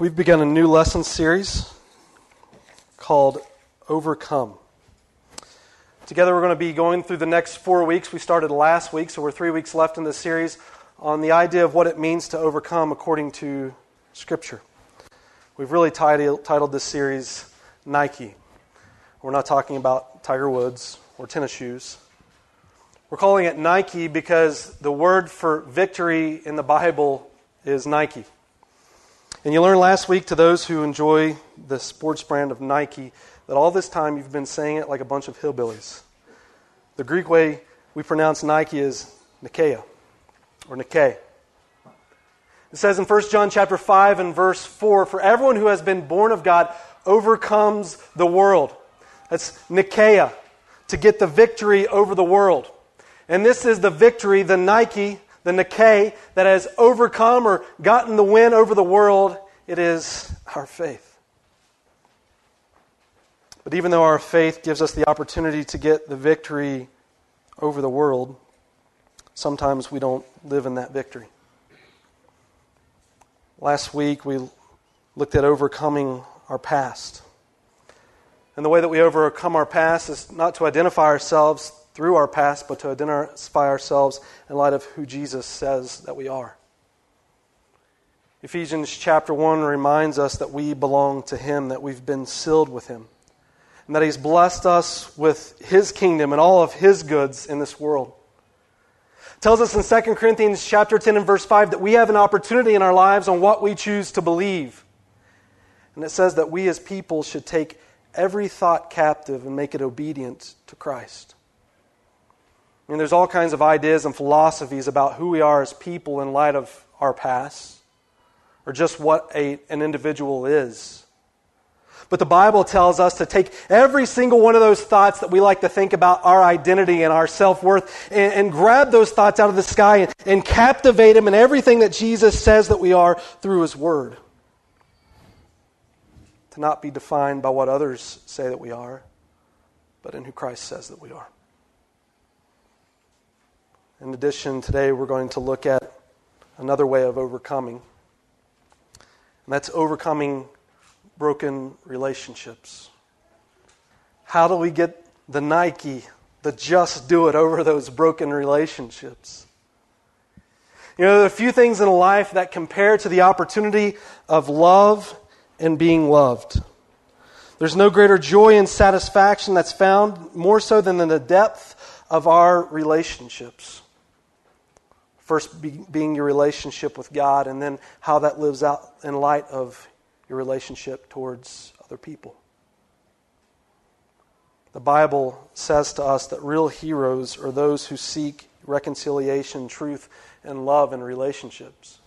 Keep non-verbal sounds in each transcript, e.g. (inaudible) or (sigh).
we've begun a new lesson series called Overcome. Together, we're going to be going through the next four weeks. We started last week, so we're three weeks left in this series on the idea of what it means to overcome according to Scripture. We've really titled this series Nike. We're not talking about Tiger Woods or tennis shoes. We're calling it Nike because the word for victory in the Bible is Nike. And you learned last week to those who enjoy the sports brand of Nike that all this time you've been saying it like a bunch of hillbillies. The Greek way we pronounce Nike is Nikeia or Nike. It says in 1 John chapter 5 and verse 4, for everyone who has been born of God overcomes the world. That's Nikeia, to get the victory over the world. And this is the victory, the Nike the Nike that has overcome or gotten the win over the world, it is our faith. But even though our faith gives us the opportunity to get the victory over the world, sometimes we don't live in that victory. Last week we looked at overcoming our past. And the way that we overcome our past is not to identify ourselves through our past, but to identify ourselves in light of who Jesus says that we are. Ephesians chapter 1 reminds us that we belong to Him, that we've been sealed with Him, and that He's blessed us with His kingdom and all of His goods in this world. It tells us in 2 Corinthians chapter 10 and verse 5 that we have an opportunity in our lives on what we choose to believe. And it says that we as people should take every thought captive and make it obedient to Christ. I mean, there's all kinds of ideas and philosophies about who we are as people in light of our past, or just what a, an individual is. But the Bible tells us to take every single one of those thoughts that we like to think about our identity and our self worth and, and, grab those thoughts out of the sky and, and captivate them in everything that Jesus says that we are through His Word. To not be defined by what others say that we are, but in who Christ says that we are. In addition, today we're going to look at another way of overcoming, and that's overcoming broken relationships. How do we get the Nike, the just do it over those broken relationships? You know, there are a few things in life that compare to the opportunity of love and being loved. There's no greater joy and satisfaction that's found more so than in the depth of our relationships. First, be, being your relationship with God, and then how that lives out in light of your relationship towards other people. The Bible says to us that real heroes are those who seek reconciliation, truth, and love in relationships.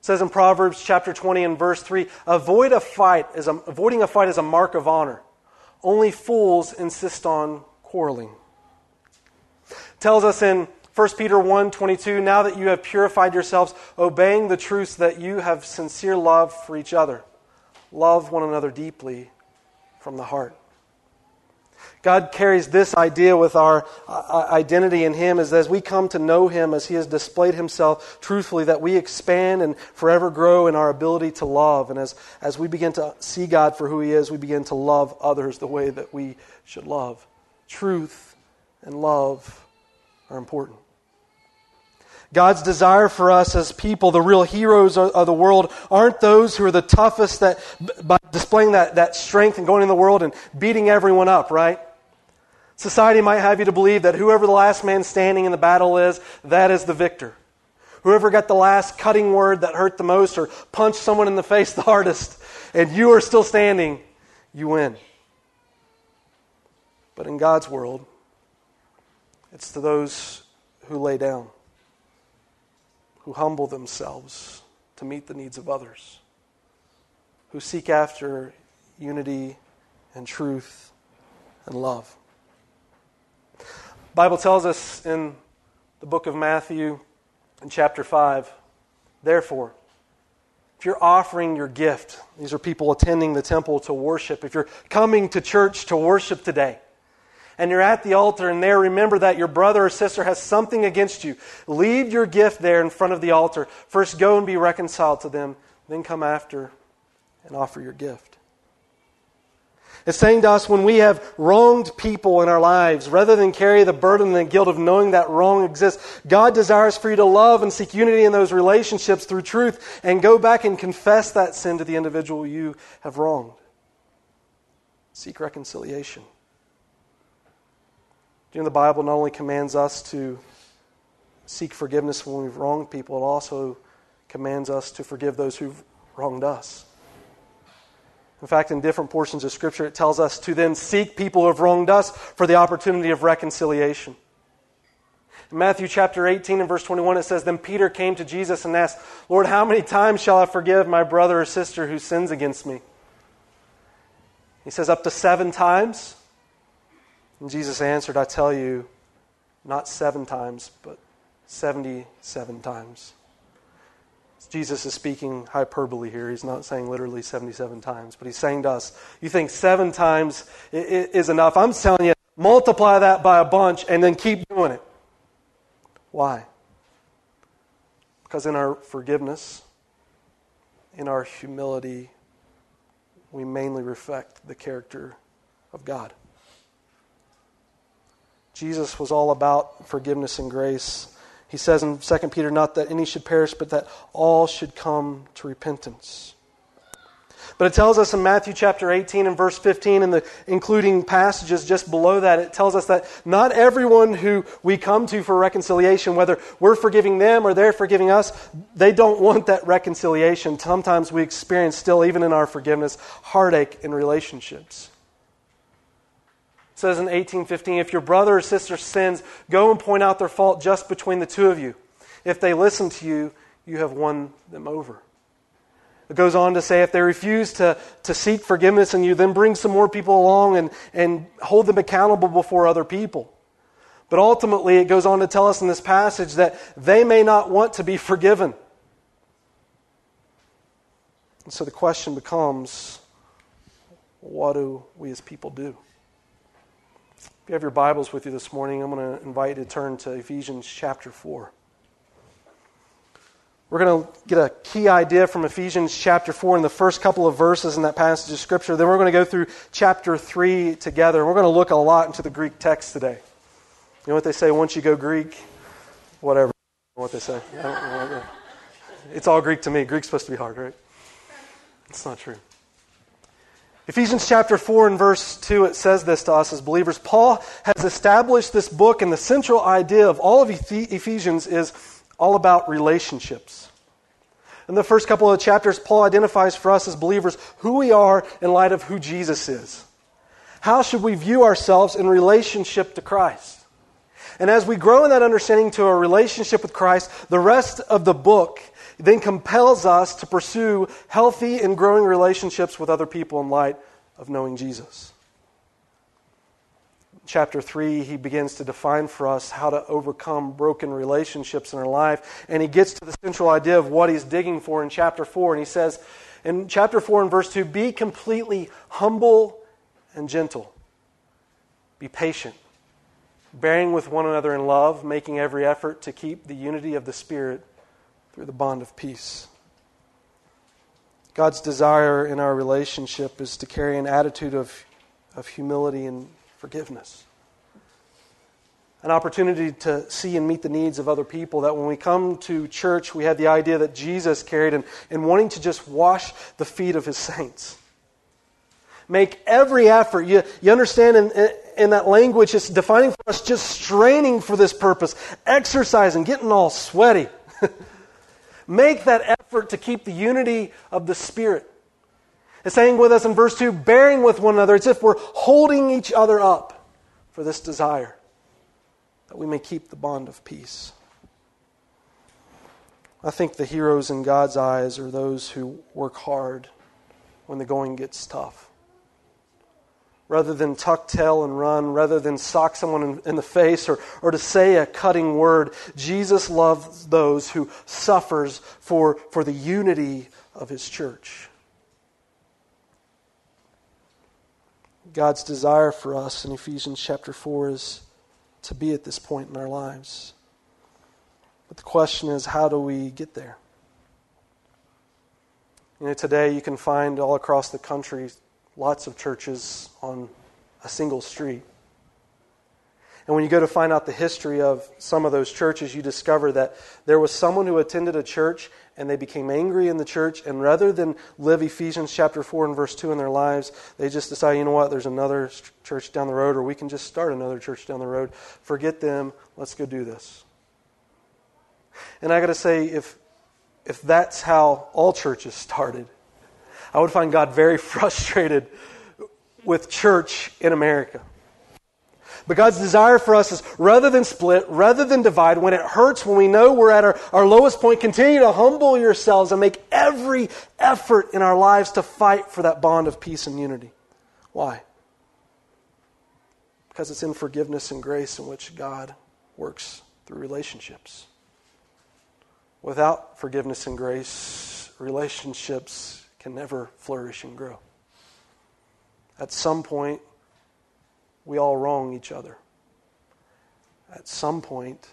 It says in Proverbs chapter 20 and verse 3 avoid a fight is a, avoiding a fight is a mark of honor. Only fools insist on quarreling. It tells us in 1 Peter 1 22, now that you have purified yourselves, obeying the truths that you have sincere love for each other. Love one another deeply from the heart. God carries this idea with our uh, identity in Him is as we come to know Him, as He has displayed Himself truthfully, that we expand and forever grow in our ability to love. And as, as we begin to see God for who He is, we begin to love others the way that we should love. Truth and love are important. God's desire for us as people, the real heroes of the world, aren't those who are the toughest that, by displaying that, that strength and going in the world and beating everyone up, right? Society might have you to believe that whoever the last man standing in the battle is, that is the victor. Whoever got the last cutting word that hurt the most or punched someone in the face the hardest, and you are still standing, you win. But in God's world, it's to those who lay down, who humble themselves to meet the needs of others, who seek after unity and truth and love. The Bible tells us in the book of Matthew in chapter 5, therefore, if you're offering your gift, these are people attending the temple to worship, if you're coming to church to worship today, and you're at the altar and there, remember that your brother or sister has something against you. Leave your gift there in front of the altar. First, go and be reconciled to them, then come after and offer your gift. It's saying to us when we have wronged people in our lives, rather than carry the burden and the guilt of knowing that wrong exists, God desires for you to love and seek unity in those relationships through truth and go back and confess that sin to the individual you have wronged. Seek reconciliation. You know, the Bible not only commands us to seek forgiveness when we've wronged people, it also commands us to forgive those who've wronged us. In fact, in different portions of Scripture, it tells us to then seek people who have wronged us for the opportunity of reconciliation. In Matthew chapter 18 and verse 21, it says, Then Peter came to Jesus and asked, Lord, how many times shall I forgive my brother or sister who sins against me? He says, Up to seven times. And Jesus answered, I tell you, not seven times, but 77 times. Jesus is speaking hyperbole here. He's not saying literally 77 times, but he's saying to us, you think seven times is enough. I'm telling you, multiply that by a bunch and then keep doing it. Why? Because in our forgiveness, in our humility, we mainly reflect the character of God. Jesus was all about forgiveness and grace. He says in 2 Peter, not that any should perish, but that all should come to repentance. But it tells us in Matthew chapter 18 and verse 15, and the including passages just below that, it tells us that not everyone who we come to for reconciliation, whether we're forgiving them or they're forgiving us, they don't want that reconciliation. Sometimes we experience still, even in our forgiveness, heartache in relationships says in 1815 if your brother or sister sins, go and point out their fault just between the two of you. If they listen to you, you have won them over. It goes on to say if they refuse to, to seek forgiveness in you, then bring some more people along and, and hold them accountable before other people. But ultimately, it goes on to tell us in this passage that they may not want to be forgiven. And so the question becomes what do we as people do? You have your Bibles with you this morning, I'm going to invite you to turn to Ephesians chapter 4. We're going to get a key idea from Ephesians chapter 4 in the first couple of verses in that passage of Scripture. Then we're going to go through chapter 3 together. We're going to look a lot into the Greek text today. You know what they say? Once you go Greek, whatever. What they say. It's all Greek to me. Greek's supposed to be hard, right? It's not true. Ephesians chapter 4 and verse 2, it says this to us as believers. Paul has established this book, and the central idea of all of Ephesians is all about relationships. In the first couple of chapters, Paul identifies for us as believers who we are in light of who Jesus is. How should we view ourselves in relationship to Christ? And as we grow in that understanding to a relationship with Christ, the rest of the book then compels us to pursue healthy and growing relationships with other people in light of knowing Jesus. Chapter 3, he begins to define for us how to overcome broken relationships in our life. And he gets to the central idea of what he's digging for in chapter 4. And he says in chapter 4 and verse 2 be completely humble and gentle, be patient, bearing with one another in love, making every effort to keep the unity of the Spirit through the bond of peace. God's desire in our relationship is to carry an attitude of, of humility and forgiveness. An opportunity to see and meet the needs of other people. That when we come to church, we have the idea that Jesus carried and, and wanting to just wash the feet of his saints. Make every effort. You, you understand in, in that language, it's defining for us just straining for this purpose, exercising, getting all sweaty. (laughs) Make that effort to keep the unity of the Spirit. It's saying with us in verse 2, bearing with one another. It's if we're holding each other up for this desire that we may keep the bond of peace. I think the heroes in God's eyes are those who work hard when the going gets tough rather than tuck tail and run, rather than sock someone in, in, the face or, or to say a cutting word. Jesus loves those who suffers for, for the unity of his church. God's desire for us in Ephesians chapter 4 is to be at this point in our lives. But the question is, how do we get there? You know, today you can find all across the country lots of churches on a single street. And when you go to find out the history of some of those churches, you discover that there was someone who attended a church and they became angry in the church, and rather than live Ephesians chapter 4 and verse 2 in their lives, they just decide, you know what, there's another church down the road, or we can just start another church down the road. Forget them, let's go do this. And I got to say, if if that's how all churches started, I would find God very (laughs) frustrated with church in America. But God's desire for us is rather than split, rather than divide, when it hurts, when we know we're at our, our lowest point, continue to humble yourselves and make every effort in our lives to fight for that bond of peace and unity. Why? Because it's in forgiveness and grace in which God works through relationships. Without forgiveness and grace, relationships can never flourish and grow. At some point, we all wrong each other. At some point,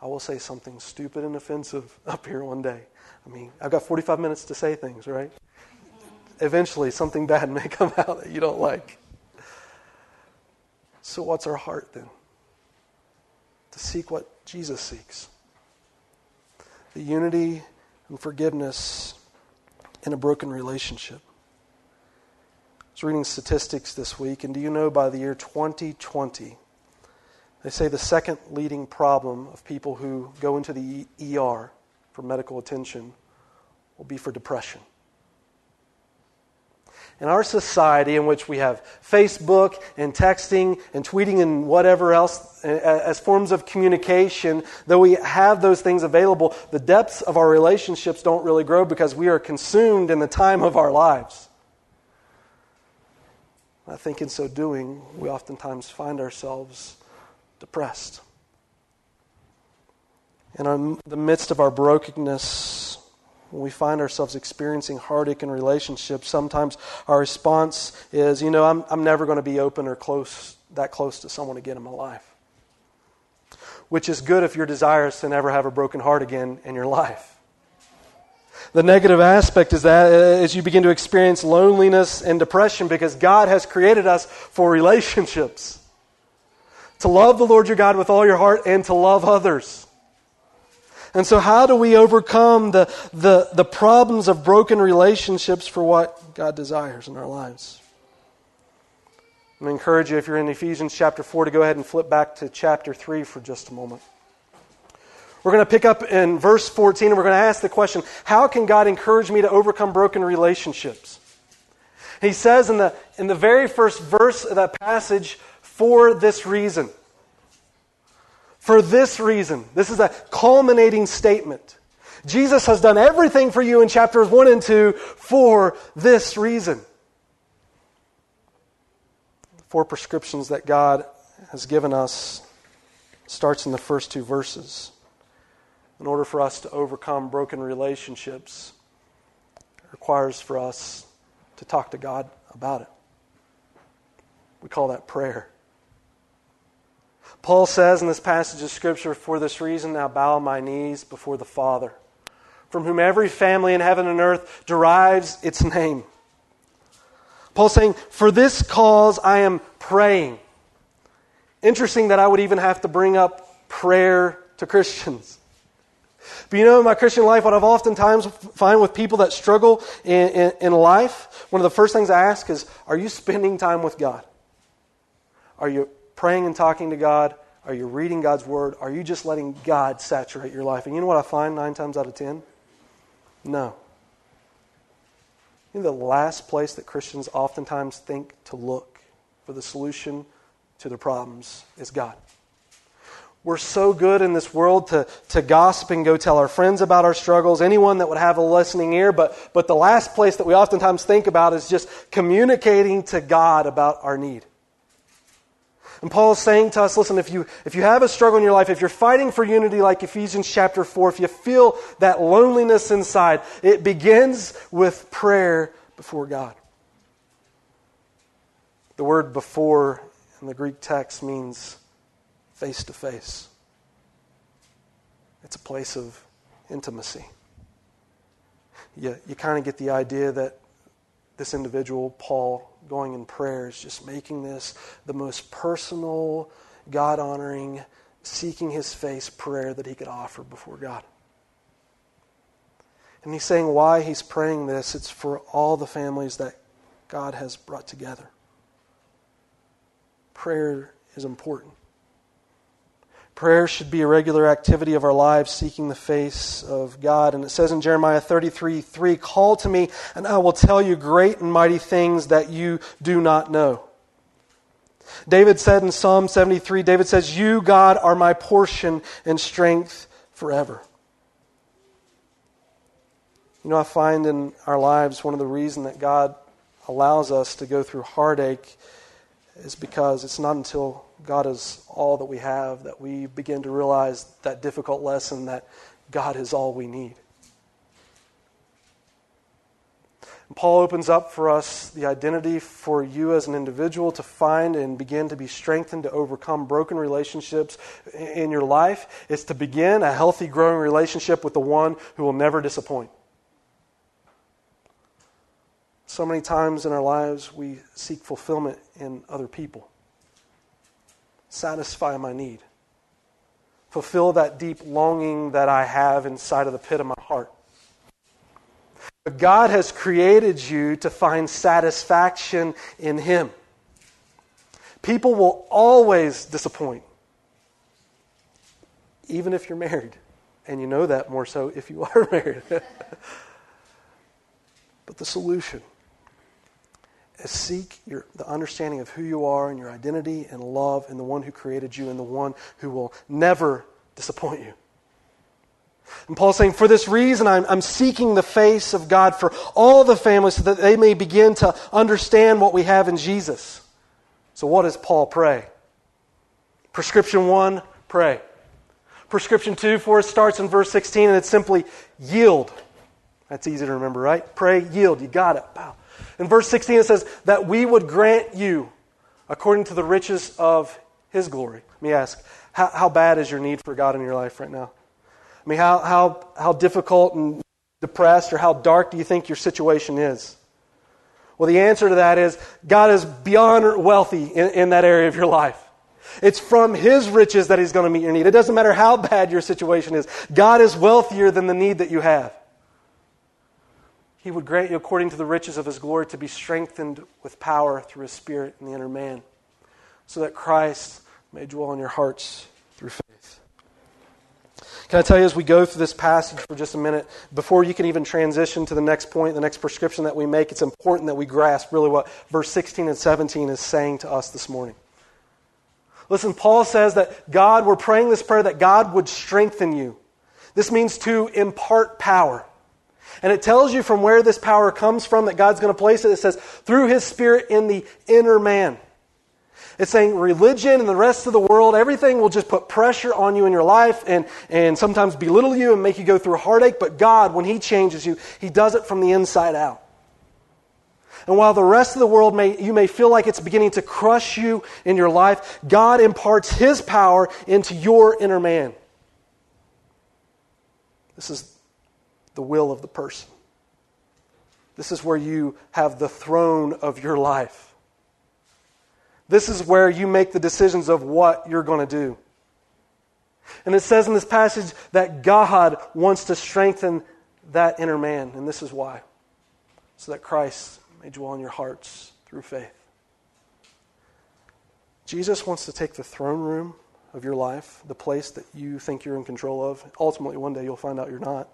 I will say something stupid and offensive (laughs) up here one day. I mean, I've got 45 minutes to say things, right? Eventually, something bad (laughs) may come out that you don't like. So, what's our heart then? To seek what Jesus seeks the unity and forgiveness in a broken relationship. I was reading statistics this week, and do you know by the year 2020, they say the second leading problem of people who go into the ER for medical attention will be for depression in our society in which we have Facebook and texting and tweeting and whatever else as forms of communication, though we have those things available, the depths of our relationships don't really grow because we are consumed in the time of our lives. I think in so doing, we oftentimes find ourselves depressed. And In the midst of our brokenness, when we find ourselves experiencing heartache in relationships, sometimes our response is, you know, I'm, I'm never going to be open or close, that close to someone again in my life. Which is good if your desire is to never have a broken heart again in your life. The negative aspect is that uh, as you begin to experience loneliness and depression because God has created us for relationships. To love the Lord your God with all your heart and to love others. And so, how do we overcome the, the, the problems of broken relationships for what God desires in our lives? I'm going to encourage you, if you're in Ephesians chapter 4, to go ahead and flip back to chapter 3 for just a moment. We're going to pick up in verse 14 and we're going to ask the question how can God encourage me to overcome broken relationships? He says in the, in the very first verse of that passage, for this reason. For this reason, this is a culminating statement. Jesus has done everything for you in chapters 1 and 2 for this reason. The four prescriptions that God has given us starts in the first two verses. In order for us to overcome broken relationships, it requires for us to talk to God about it. We call that prayer. Paul says in this passage of Scripture, For this reason I bow my knees before the Father, from whom every family in heaven and earth derives its name. Paul's saying, For this cause I am praying. Interesting that I would even have to bring up prayer to Christians. But you know, in my Christian life, what I've oftentimes find with people that struggle in, in, in life, one of the first things I ask is, Are you spending time with God? Are you praying and talking to God? Are you reading God's Word? Are you just letting God saturate your life? And you know what I find nine times out of ten? No. You know the last place that Christians oftentimes think to look for the solution to their problems is God. We're so good in this world to, to gossip and go tell our friends about our struggles, anyone that would have a listening ear, but, but the last place that we oftentimes think about is just communicating to God about our need. And Paul is saying to us listen, if you, if you have a struggle in your life, if you're fighting for unity like Ephesians chapter 4, if you feel that loneliness inside, it begins with prayer before God. The word before in the Greek text means face to face, it's a place of intimacy. you, you kind of get the idea that this individual, Paul, going in prayer, is just making this the most personal, God honoring, seeking his face prayer that he could offer before God. And he's saying why he's praying this. It's for all the families that God has brought together. Prayer is important. Prayer should be a regular activity of our lives, seeking the face of God. And it says in Jeremiah 33 3, Call to me, and I will tell you great and mighty things that you do not know. David said in Psalm 73, David says, You, God, are my portion and strength forever. You know, I find in our lives one of the reasons that God allows us to go through heartache is because it's not until God is all that we have that we begin to realize that difficult lesson that God is all we need. And Paul opens up for us the identity for you as an individual to find and begin to be strengthened to overcome broken relationships in your life. Is to begin a healthy, growing relationship with the one who will never disappoint. So many times in our lives, we seek fulfillment in other people. Satisfy my need. Fulfill that deep longing that I have inside of the pit of my heart. But God has created you to find satisfaction in Him. People will always disappoint, even if you're married. And you know that more so if you (laughs) are married. (laughs) but the solution seek your, the understanding of who you are and your identity and love and the one who created you and the one who will never disappoint you. And Paul's saying, for this reason, I'm, I'm seeking the face of God for all the families so that they may begin to understand what we have in Jesus. So, what does Paul pray? Prescription one, pray. Prescription two for us starts in verse 16, and it's simply yield. That's easy to remember, right? Pray, yield. You got it. Wow. In verse 16, it says, that we would grant you according to the riches of his glory. Let me ask, how, how bad is your need for God in your life right now? I mean, how, how, how difficult and depressed or how dark do you think your situation is? Well, the answer to that is God is beyond wealthy in, in that area of your life. It's from His riches that He's going to meet your need. It doesn't matter how bad your situation is. God is wealthier than the need that you have. He would grant you, according to the riches of his glory, to be strengthened with power through his Spirit in the inner man, so that Christ may dwell in your hearts through faith. Can I tell you, as we go through this passage for just a minute, before you can even transition to the next point, the next prescription that we make, it's important that we grasp really what verse 16 and 17 is saying to us this morning. Listen, Paul says that God, we're praying this prayer that God would strengthen you. This means to impart power. And it tells you from where this power comes from that God's going to place it. It says, through his spirit in the inner man. It's saying religion and the rest of the world, everything will just put pressure on you in your life and, and sometimes belittle you and make you go through heartache. But God, when He changes you, He does it from the inside out. And while the rest of the world may, you may feel like it's beginning to crush you in your life, God imparts His power into your inner man. This is the will of the person. This is where you have the throne of your life. This is where you make the decisions of what you're going to do. And it says in this passage that God wants to strengthen that inner man, and this is why. So that Christ may dwell in your hearts through faith. Jesus wants to take the throne room of your life, the place that you think you're in control of. Ultimately, one day you'll find out you're not.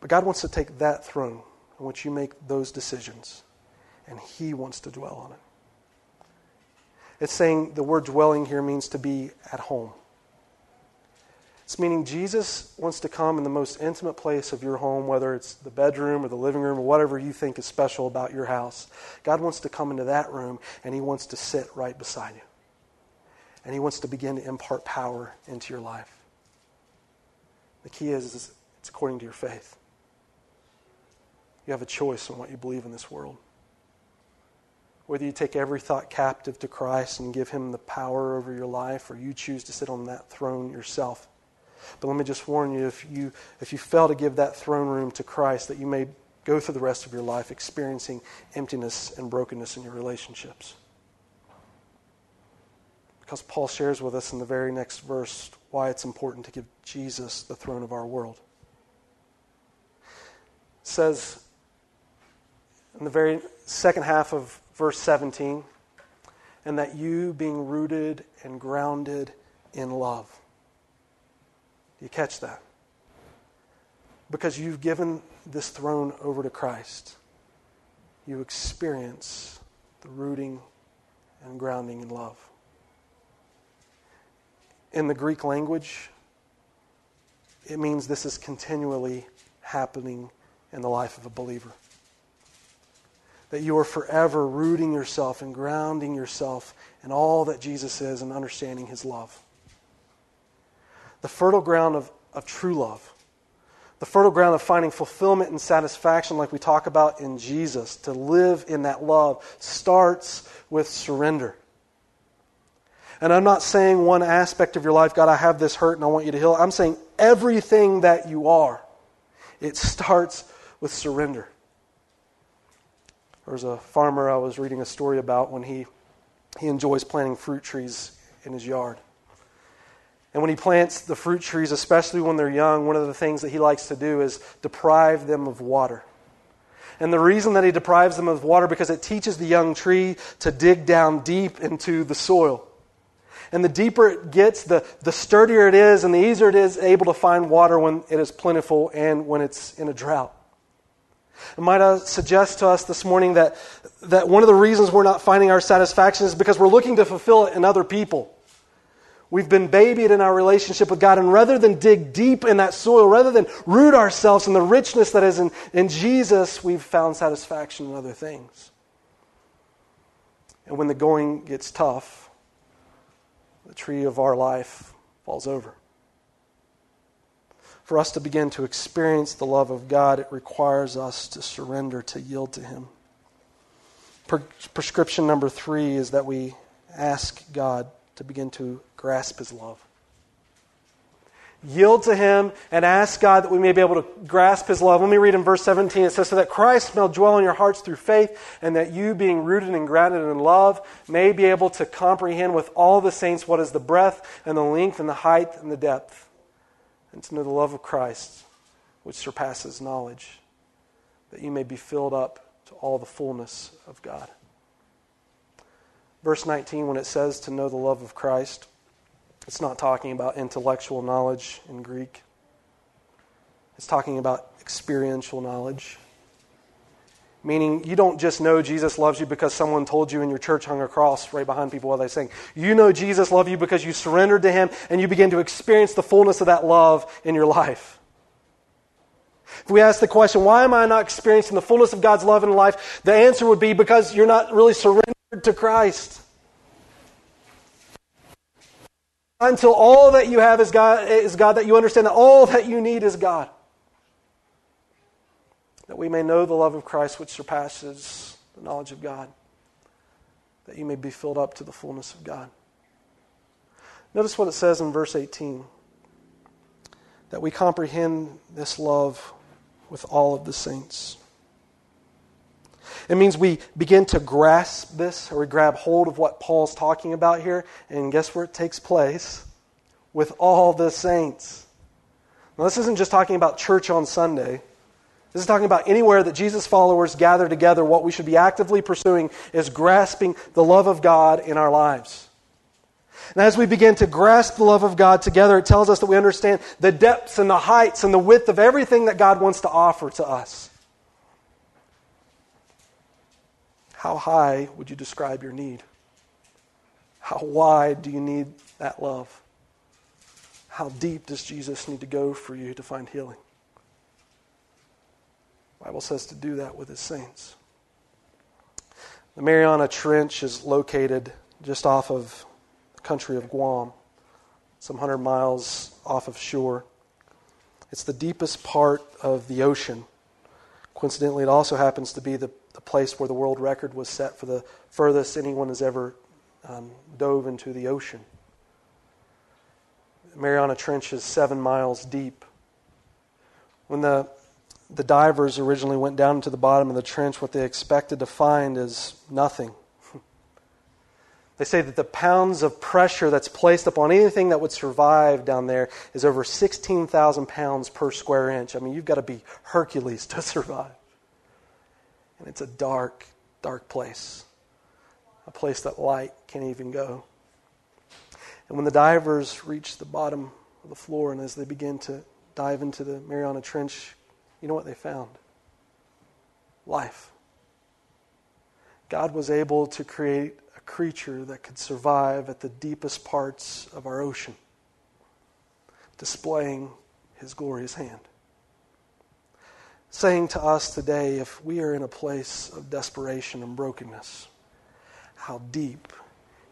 But God wants to take that throne in which you make those decisions, and He wants to dwell on it. It's saying the word dwelling here means to be at home. It's meaning Jesus wants to come in the most intimate place of your home, whether it's the bedroom or the living room or whatever you think is special about your house. God wants to come into that room and He wants to sit right beside you. And He wants to begin to impart power into your life. The key is, is it's according to your faith. You have a choice on what you believe in this world. Whether you take every thought captive to Christ and give him the power over your life, or you choose to sit on that throne yourself. But let me just warn you if you, if you fail to give that throne room to Christ, that you may go through the rest of your life experiencing emptiness and brokenness in your relationships. Because Paul shares with us in the very next verse why it's important to give Jesus the throne of our world. It says in the very second half of verse 17, and that you being rooted and grounded in love. Do you catch that? Because you've given this throne over to Christ, you experience the rooting and grounding in love. In the Greek language, it means this is continually happening in the life of a believer. That you are forever rooting yourself and grounding yourself in all that Jesus is and understanding his love. The fertile ground of, of true love the fertile ground of finding fulfillment and satisfaction, like we talk about in Jesus, to live in that love, starts with surrender. And I'm not saying one aspect of your life, God, I have this hurt and I want you to heal. I'm saying everything that you are. It starts with surrender. There was a farmer I was reading a story about when he, he enjoys planting fruit trees in his yard. And when he plants the fruit trees, especially when they're young, one of the things that he likes to do is deprive them of water. And the reason that he deprives them of water because it teaches the young tree to dig down deep into the soil. And the deeper it gets, the, the sturdier it is, and the easier it is able to find water when it is plentiful and when it's in a drought. And might I suggest to us this morning that, that one of the reasons we're not finding our satisfaction is because we're looking to fulfill it in other people. We've been babied in our relationship with God, and rather than dig deep in that soil, rather than root ourselves in the richness that is in, in Jesus, we've found satisfaction in other things. And when the going gets tough, the tree of our life falls over. For us to begin to experience the love of God, it requires us to surrender, to yield to Him. prescription number three is that we ask God to begin to grasp his love. Yield to him and ask God that we may be able to grasp his love. Let me read in verse 17. It says, So that Christ may dwell in your hearts through faith, and that you, being rooted and grounded in love, may be able to comprehend with all the saints what is the breadth and the length and the height and the depth, and to know the love of Christ, which surpasses knowledge, that you may be filled up to all the fullness of God. Verse 19, when it says to know the love of Christ, it's not talking about intellectual knowledge in Greek. It's talking about experiential knowledge. Meaning, you don't just know Jesus loves you because someone told you in your church hung a cross right behind people while they're saying. You know Jesus loves you because you surrendered to Him and you begin to experience the fullness of that love in your life. If we ask the question, why am I not experiencing the fullness of God's love in life? The answer would be because you're not really surrendered to Christ. Until all that you have is God, is God, that you understand that all that you need is God. That we may know the love of Christ which surpasses the knowledge of God. That you may be filled up to the fullness of God. Notice what it says in verse 18 that we comprehend this love with all of the saints. It means we begin to grasp this or we grab hold of what Paul's talking about here. And guess where it takes place? With all the saints. Now, this isn't just talking about church on Sunday. This is talking about anywhere that Jesus' followers gather together. What we should be actively pursuing is grasping the love of God in our lives. And as we begin to grasp the love of God together, it tells us that we understand the depths and the heights and the width of everything that God wants to offer to us. How high would you describe your need? How wide do you need that love? How deep does Jesus need to go for you to find healing? Bible says to do that with his saints. The Mariana Trench is located just off of the country of Guam, some hundred miles off of shore. It's the deepest part of the ocean. Coincidentally, it also happens to be the the place where the world record was set for the furthest anyone has ever um, dove into the ocean. The Mariana Trench is seven miles deep. When the, the divers originally went down into the bottom of the trench, what they expected to find is nothing. They say that the pounds of pressure that's placed upon anything that would survive down there is over 16,000 pounds per square inch. I mean, you've got to be Hercules to (laughs) survive. And it's a dark, dark place, a place that light can't even go. And when the divers reach the bottom of the floor and as they begin to dive into the Mariana Trench, you know what they found? Life. God was able to create a creature that could survive at the deepest parts of our ocean, displaying his glorious hand. Saying to us today, if we are in a place of desperation and brokenness, how deep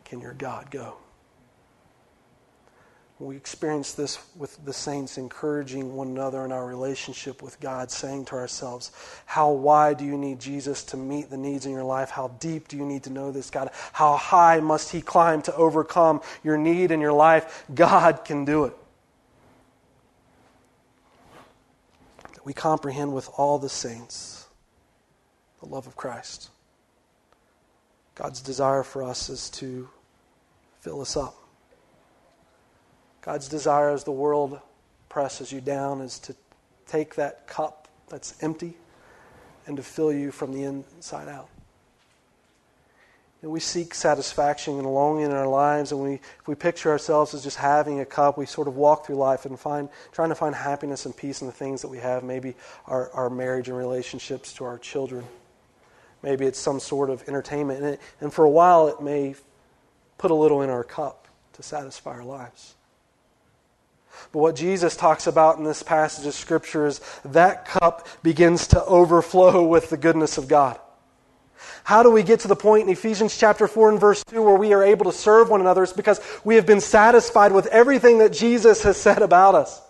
can your God go? We experience this with the saints encouraging one another in our relationship with God, saying to ourselves, How wide do you need Jesus to meet the needs in your life? How deep do you need to know this God? How high must He climb to overcome your need in your life? God can do it. That we comprehend with all the saints the love of Christ. God's desire for us is to fill us up God's desire as the world presses you down is to take that cup that's empty and to fill you from the inside out. And we seek satisfaction and longing in our lives, and we, if we picture ourselves as just having a cup, we sort of walk through life and find, trying to find happiness and peace in the things that we have, maybe our, our marriage and relationships to our children. Maybe it's some sort of entertainment. And, it, and for a while, it may put a little in our cup to satisfy our lives. But what Jesus talks about in this passage of Scripture is that cup begins to overflow with the goodness of God. How do we get to the point in Ephesians chapter 4 and verse 2 where we are able to serve one another? It's because we have been satisfied with everything that Jesus has said about us.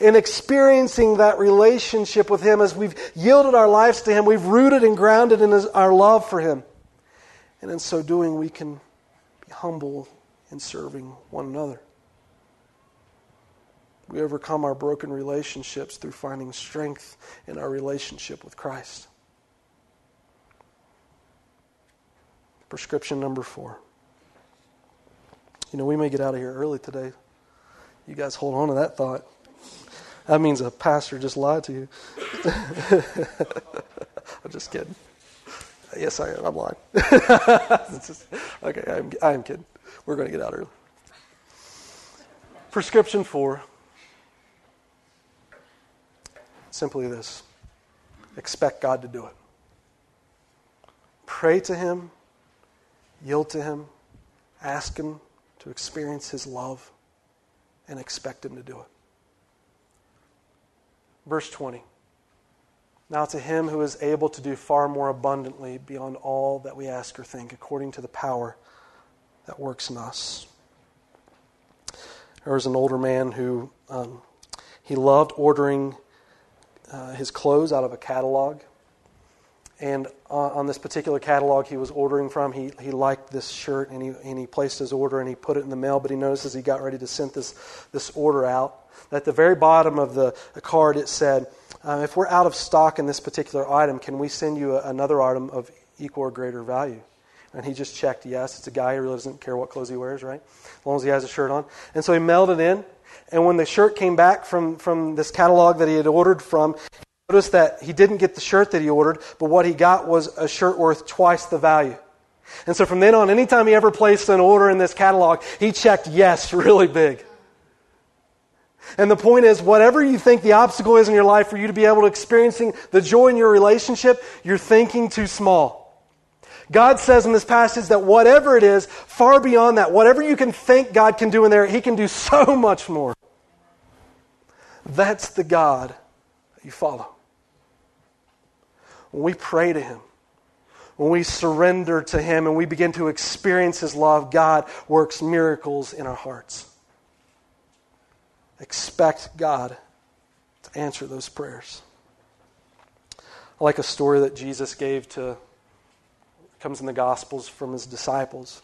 In experiencing that relationship with Him as we've yielded our lives to Him, we've rooted and grounded in our love for Him. And in so doing, we can be humble in serving one another. We overcome our broken relationships through finding strength in our relationship with Christ. Prescription number four. You know, we may get out of here early today. You guys hold on to that thought. That means a pastor just lied to you. (laughs) I'm just kidding. Yes, I am. I'm lying. (laughs) just, okay, I'm, I'm kidding. We're going to get out early. Prescription four Simply this expect God to do it. Pray to Him, yield to Him, ask Him to experience His love, and expect Him to do it. Verse 20. Now to him who is able to do far more abundantly beyond all that we ask or think, according to the power that works in us. There was an older man who um, he loved ordering uh, his clothes out of a catalog. And on, on, this particular catalog he was ordering from, he, he liked this shirt and he, and he placed his order and he put it in the mail. But he noticed as he got ready to send this, this order out, at the very bottom of the, the card it said, uh, If we're out of stock in this particular item, can we send you a, another item of equal or greater value? And he just checked yes. It's a guy who really doesn't care what clothes he wears, right? As long as he has a shirt on. And so he mailed it in. And when the shirt came back from, from this catalog that he had ordered from, he noticed that he didn't get the shirt that he ordered, but what he got was a shirt worth twice the value. And so from then on, anytime he ever placed an order in this catalog, he checked yes (laughs) really big. And the point is, whatever you think the obstacle is in your life for you to be able to experiencing the joy in your relationship, you're thinking too small. God says in this passage that whatever it is, far beyond that, whatever you can think God can do in there, He can do (laughs) so much more. That's the God that you follow. When we pray to Him, when we surrender to Him and we begin to experience His love, God works miracles in our hearts. Expect God to answer those prayers. I like a story that Jesus gave to comes in the Gospels from his disciples.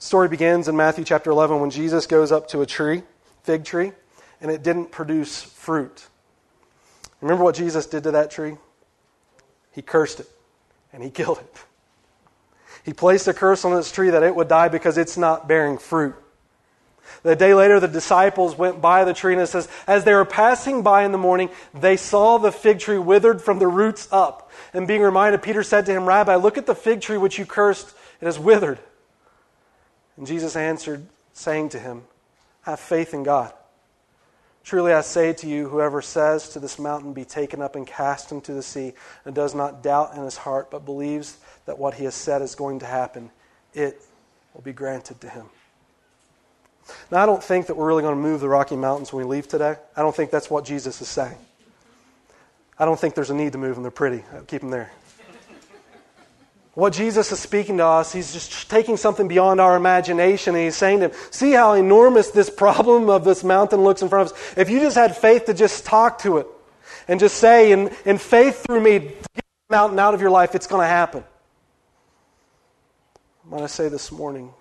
The story begins in Matthew chapter 11 when Jesus goes up to a tree fig tree, and it didn't produce fruit. Remember what Jesus did to that tree? He cursed it and he (laughs) killed it. He placed a curse on this tree that it would die because it's not bearing fruit. The day later, the disciples went by the tree, and it says, As they were passing by in the morning, they saw the fig tree withered from the roots up. And being reminded, Peter said to him, Rabbi, look at the fig tree which you cursed, it has withered. And Jesus answered, saying to him, Have faith in God. Truly I say to you, whoever says to this mountain, Be taken up and cast into the sea, and does not doubt in his heart, but believes that what he has said is going to happen, it will be granted to him. Now, I don't think that we're really going to move the Rocky Mountains when we leave today. I don't think that's what Jesus is saying. I don't think there's a need to move them. They're pretty. I'll keep them there. What Jesus is speaking to us, he's just taking something beyond our imagination and he's saying to him, See how enormous this problem of this mountain looks in front of us. If you just had faith to just talk to it and just say, in, in faith through me, get the mountain out of your life, it's going to happen. I want to say this morning,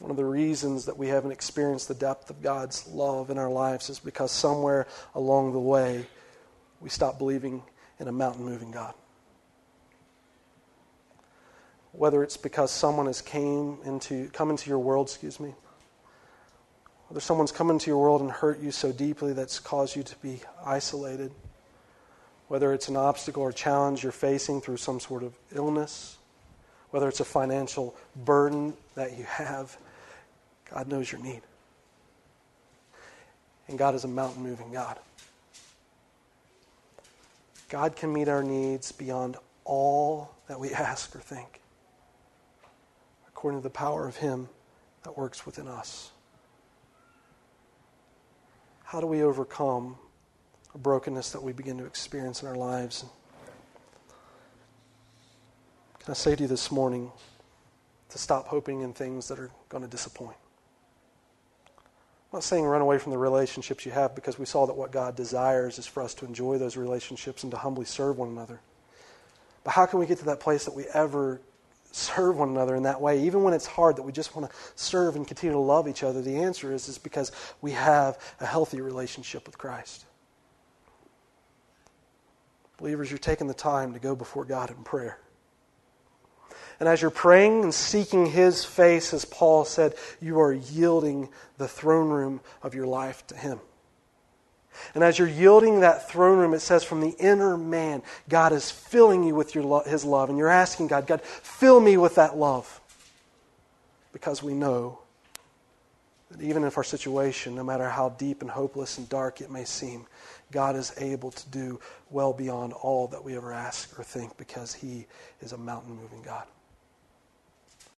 one of the reasons that we haven't experienced the depth of God's love in our lives is because somewhere along the way we stopped believing in a mountain moving God. Whether it's because someone has came into, come into your world, excuse me, whether someone's come into your world and hurt you so deeply that's caused you to be isolated, whether it's an obstacle or challenge you're facing through some sort of illness, whether it's a financial burden that you have, God knows your need. And God is a mountain moving God. God can meet our needs beyond all that we (laughs) ask or think, according to the power of Him that works within us. How do we overcome a brokenness that we begin to experience in our lives? Can I say to you this morning to stop hoping in things that are going to disappoint? I'm not saying run away from the relationships you have because we saw that what God desires is for us to enjoy those relationships and to humbly serve one another. But how can we get to that place that we ever serve one another in that way, even when it's hard, that we just want to serve and continue to love each other? The answer is, is because we have a healthy relationship with Christ. Believers, you're taking the time to go before God in prayer. And as you're praying and seeking His face, as Paul said, you are yielding the throne room of your life to Him. And as you're yielding that throne room, it says from the inner man, God is filling you with lo- His love. And you're asking God, God, fill me with that love. Because we know that even if our situation, no matter how deep and hopeless and dark it may seem, God is able to do well beyond all that we ever ask or think because He is a mountain moving God.